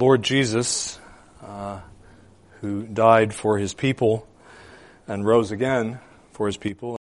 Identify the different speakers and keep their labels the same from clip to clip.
Speaker 1: Lord Jesus, uh, who died for his people and rose again for his people.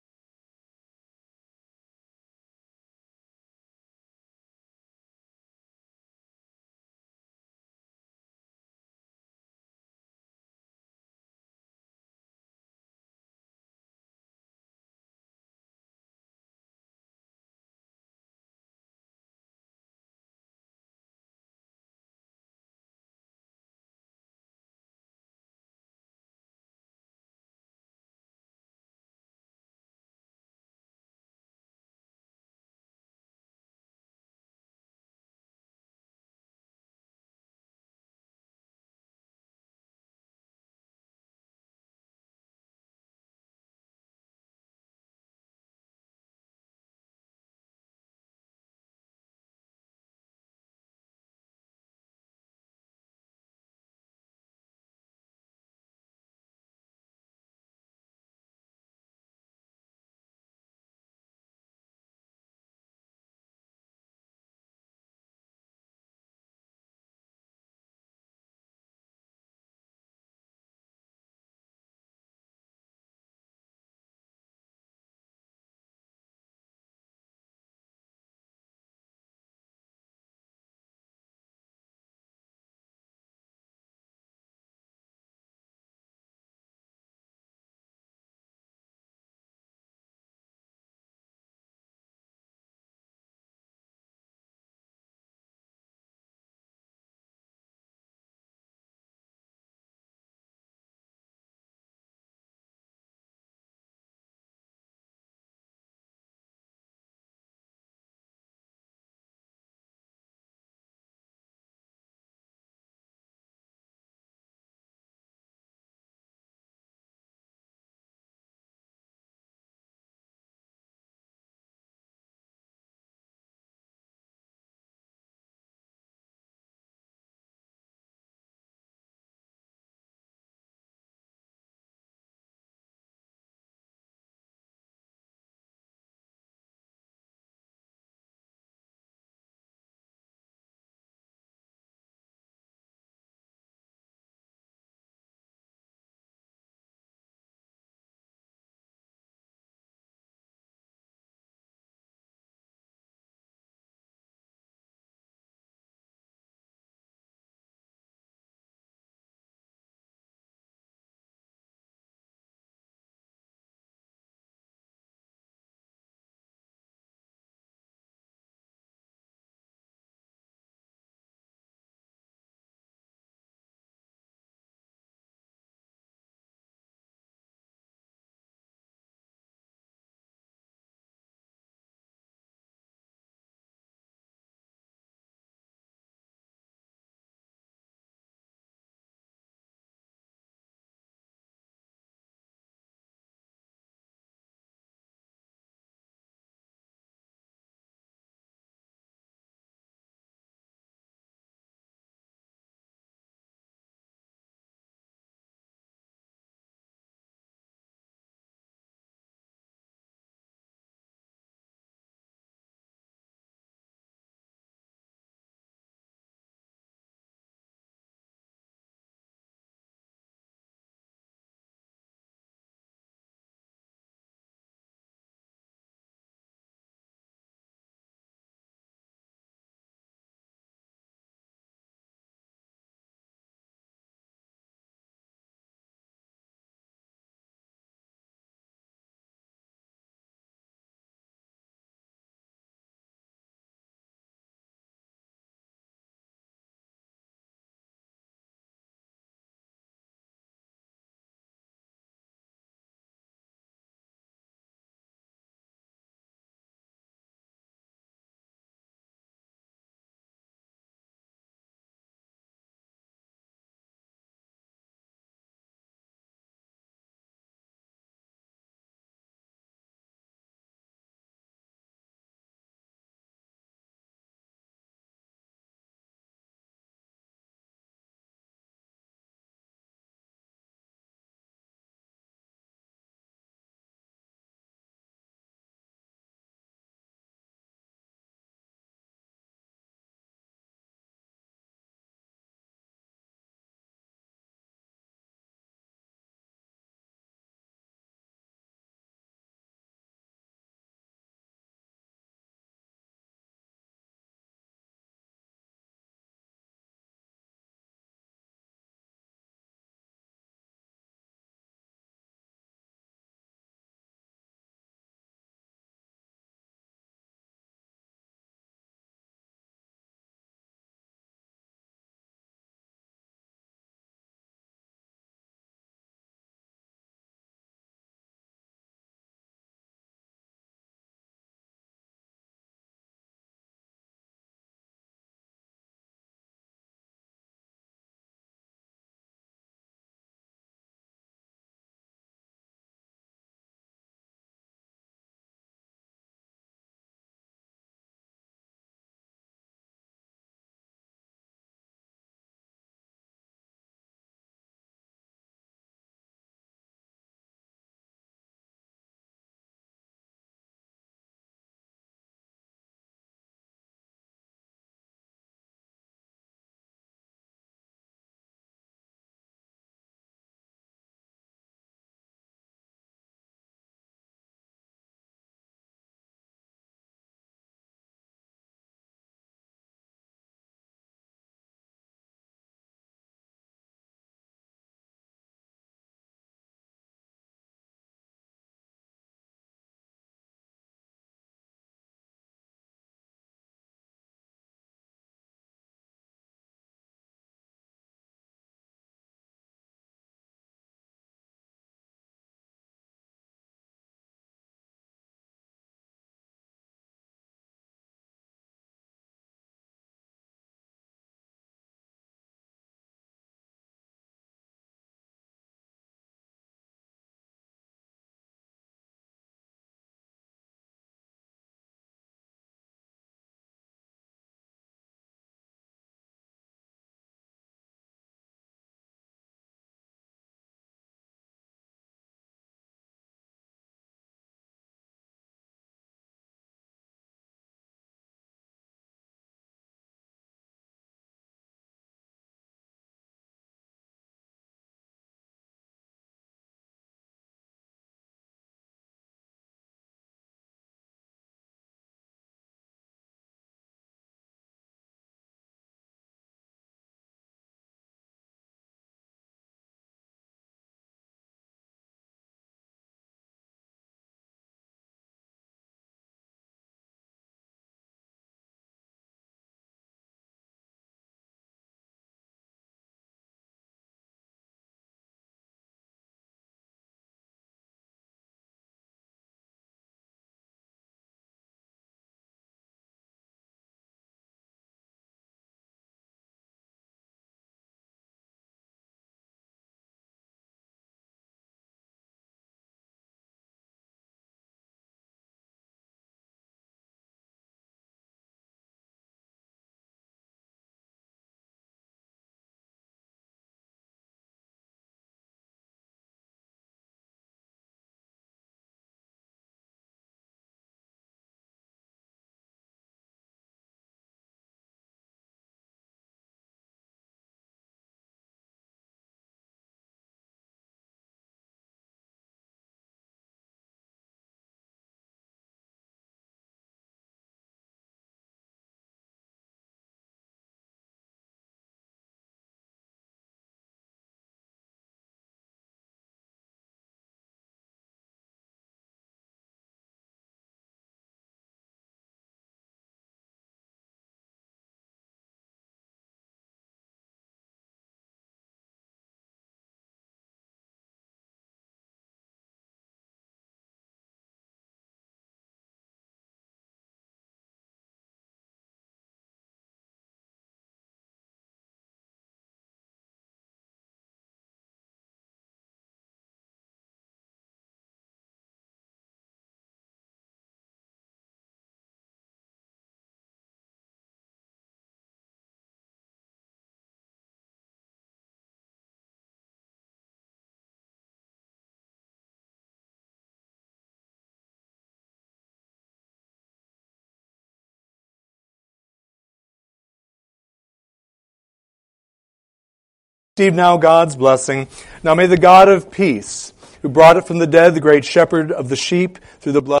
Speaker 1: Receive now God's blessing. Now may the God of peace, who brought it from the dead, the great shepherd of the sheep, through the blood